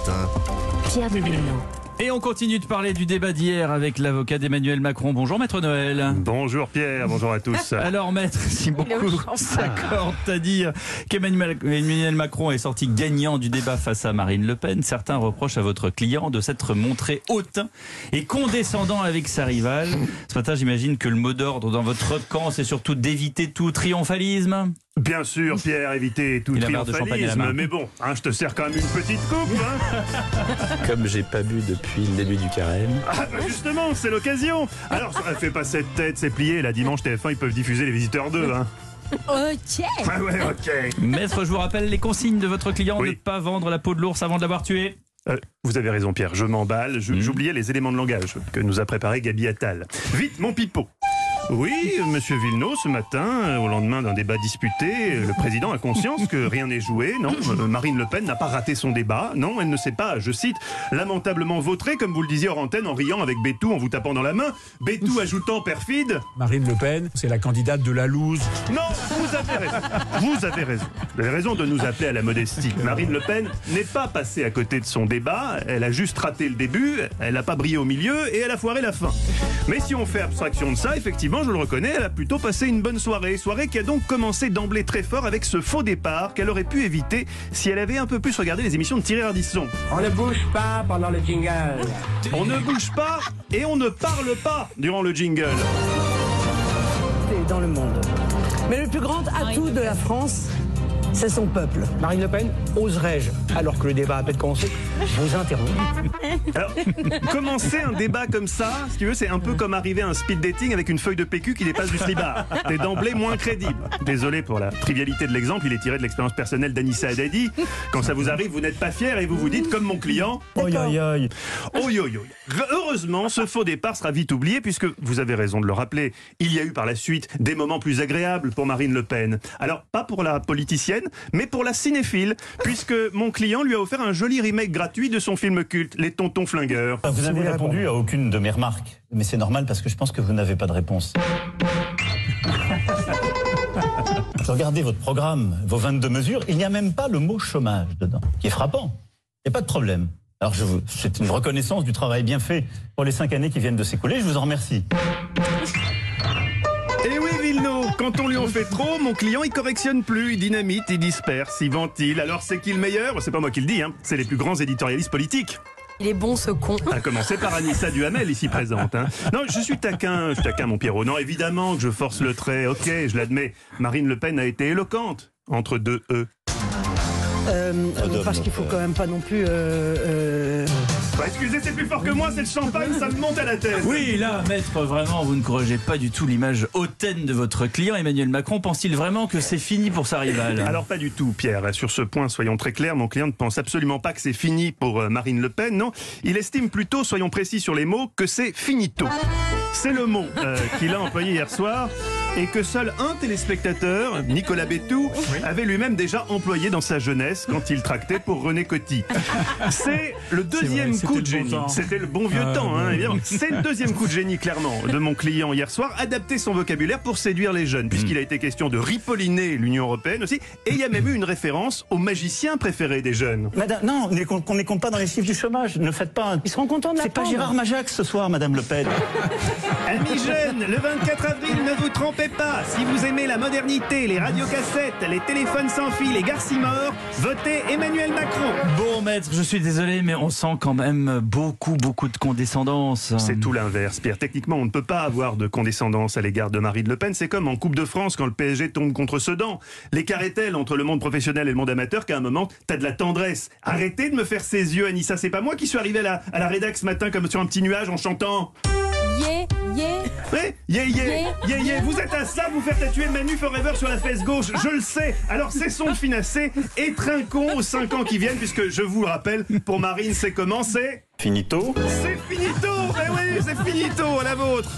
matin. Pierre de Villeneuve. Et on continue de parler du débat d'hier avec l'avocat d'Emmanuel Macron. Bonjour Maître Noël. Bonjour Pierre, bonjour à tous. Alors Maître, si beaucoup s'accordent à dire qu'Emmanuel Emmanuel Macron est sorti gagnant du débat face à Marine Le Pen, certains reprochent à votre client de s'être montré hautain et condescendant avec sa rivale. Ce matin, j'imagine que le mot d'ordre dans votre camp, c'est surtout d'éviter tout triomphalisme. Bien sûr, Pierre, éviter tout triomphalisme, mais bon, hein, je te sers quand même une petite coupe. Hein. Comme j'ai pas bu depuis le début du carême. Ah, bah justement, c'est l'occasion. Alors, ça fait pas cette tête, c'est plié. La dimanche TF1, ils peuvent diffuser les visiteurs 2. Hein. Ok. Ah ouais, ok. Maître, je vous rappelle les consignes de votre client Oui. ne pas vendre la peau de l'ours avant de l'avoir tué. Euh, vous avez raison, Pierre, je m'emballe. Mhm. J'oubliais les éléments de langage que nous a préparé Gabi Attal. Vite, mon pipeau. Oui, monsieur Villeneuve, ce matin, euh, au lendemain d'un débat disputé, euh, le président a conscience que rien n'est joué. Non, Euh, Marine Le Pen n'a pas raté son débat. Non, elle ne s'est pas, je cite, lamentablement vautrée, comme vous le disiez hors antenne, en riant avec Bétou, en vous tapant dans la main. Bétou ajoutant perfide. Marine Le Pen, c'est la candidate de la loose. Non, vous avez raison. Vous avez raison. Vous avez raison de nous appeler à la modestie. Marine Le Pen n'est pas passée à côté de son débat. Elle a juste raté le début, elle n'a pas brillé au milieu et elle a foiré la fin. Mais si on fait abstraction de ça, effectivement, je le reconnais, elle a plutôt passé une bonne soirée. Soirée qui a donc commencé d'emblée très fort avec ce faux départ qu'elle aurait pu éviter si elle avait un peu plus regardé les émissions de Thierry Ardisson. On ne bouge pas pendant le jingle. On ne bouge pas et on ne parle pas durant le jingle. dans le monde. Mais le plus grand atout de la France, c'est son peuple. Marine Le Pen, oserais-je, alors que le débat a peine commencé, vous interrompre Alors, commencer un débat comme ça, si tu veux, c'est un peu comme arriver à un speed dating avec une feuille de PQ qui dépasse du slibard. T'es d'emblée moins crédible. Désolé pour la trivialité de l'exemple, il est tiré de l'expérience personnelle d'Anissa Haddadi. Quand ça vous arrive, vous n'êtes pas fier et vous vous dites, comme mon client, aïe aïe. Oh yo yo. Heureusement, ce faux départ sera vite oublié puisque vous avez raison de le rappeler. Il y a eu par la suite des moments plus agréables pour Marine Le Pen. Alors pas pour la politicienne, mais pour la cinéphile, puisque mon client lui a offert un joli remake gratuit de son film culte, Les Tontons Flingueurs. Vous n'avez répondu à aucune de mes remarques. Mais c'est normal parce que je pense que vous n'avez pas de réponse. Je regardais votre programme, vos 22 mesures, il n'y a même pas le mot chômage dedans, qui est frappant. Il n'y a pas de problème. Alors c'est une reconnaissance du travail bien fait pour les cinq années qui viennent de s'écouler, je vous en remercie. Quand on lui en fait trop, mon client il correctionne plus, il dynamite, il disperse, il ventile. Alors c'est qui le meilleur? C'est pas moi qui le dis, hein. c'est les plus grands éditorialistes politiques. Il est bon ce con. À commencer par Anissa Duhamel, ici présente. hein. Non, je suis taquin, je suis taquin, mon Pierrot. Non, évidemment que je force le trait, ok, je l'admets. Marine Le Pen a été éloquente entre deux E. Euh, euh, parce qu'il faut quand même pas non plus. euh, euh, excusez, c'est plus fort que moi, c'est le champagne, ça me monte à la tête. Oui, là, maître, vraiment, vous ne corrigez pas du tout l'image hautaine de votre client. Emmanuel Macron pense-t-il vraiment que c'est fini pour sa rivale? Alors pas du tout, Pierre. Sur ce point, soyons très clairs, mon client ne pense absolument pas que c'est fini pour euh, Marine Le Pen. Non, il estime plutôt, soyons précis sur les mots, que c'est finito. C'est le mot euh, qu'il a employé hier soir et que seul un téléspectateur, Nicolas Bétou, avait lui-même déjà employé dans sa jeunesse quand il tractait pour René Coty. C'est le deuxième coup de génie. C'était le bon vieux Ah, temps, hein, bon. évidemment. C'est le deuxième coup de génie, clairement, de mon client hier soir. Adapter son vocabulaire pour séduire les jeunes, puisqu'il a été question de ripolliner l'Union Européenne aussi. Et il y a même eu une référence au magicien préféré des jeunes. Madame, non, on ne les compte- pas dans les chiffres du chômage. Ne faites pas un... ils seront contents de la C'est pas Gérard Majax ce soir, Madame Le Pen. Amis jeunes, le 24 avril, ne vous trompez pas. Si vous aimez la modernité, les radiocassettes, les téléphones sans fil, les garcimores, votez Emmanuel Macron. Bon, maître, je suis désolé, mais on sent quand même beaucoup, beaucoup de condescendance. C'est tout l'inverse, Pierre. Techniquement, on ne peut pas avoir de condescendance à l'égard de Marine Le Pen. C'est comme en Coupe de France quand le PSG tombe contre Sedan. L'écart est tel entre le monde professionnel et le monde amateur qu'à un moment, t'as de la tendresse. Arrêtez de me faire ces yeux, Anissa. C'est pas moi qui suis arrivé à la, à la rédac ce matin comme sur un petit nuage en chantant. Yeah, yeah. Ouais, yeah, yeah, yeah, yeah. Vous êtes à ça, vous faire tatouer Manu Forever sur la fesse gauche, je le sais. Alors cessons de finasser et trinquons aux 5 ans qui viennent, puisque je vous le rappelle, pour Marine, c'est comment? C'est Finito. C'est finito Eh oui, c'est finito, à la vôtre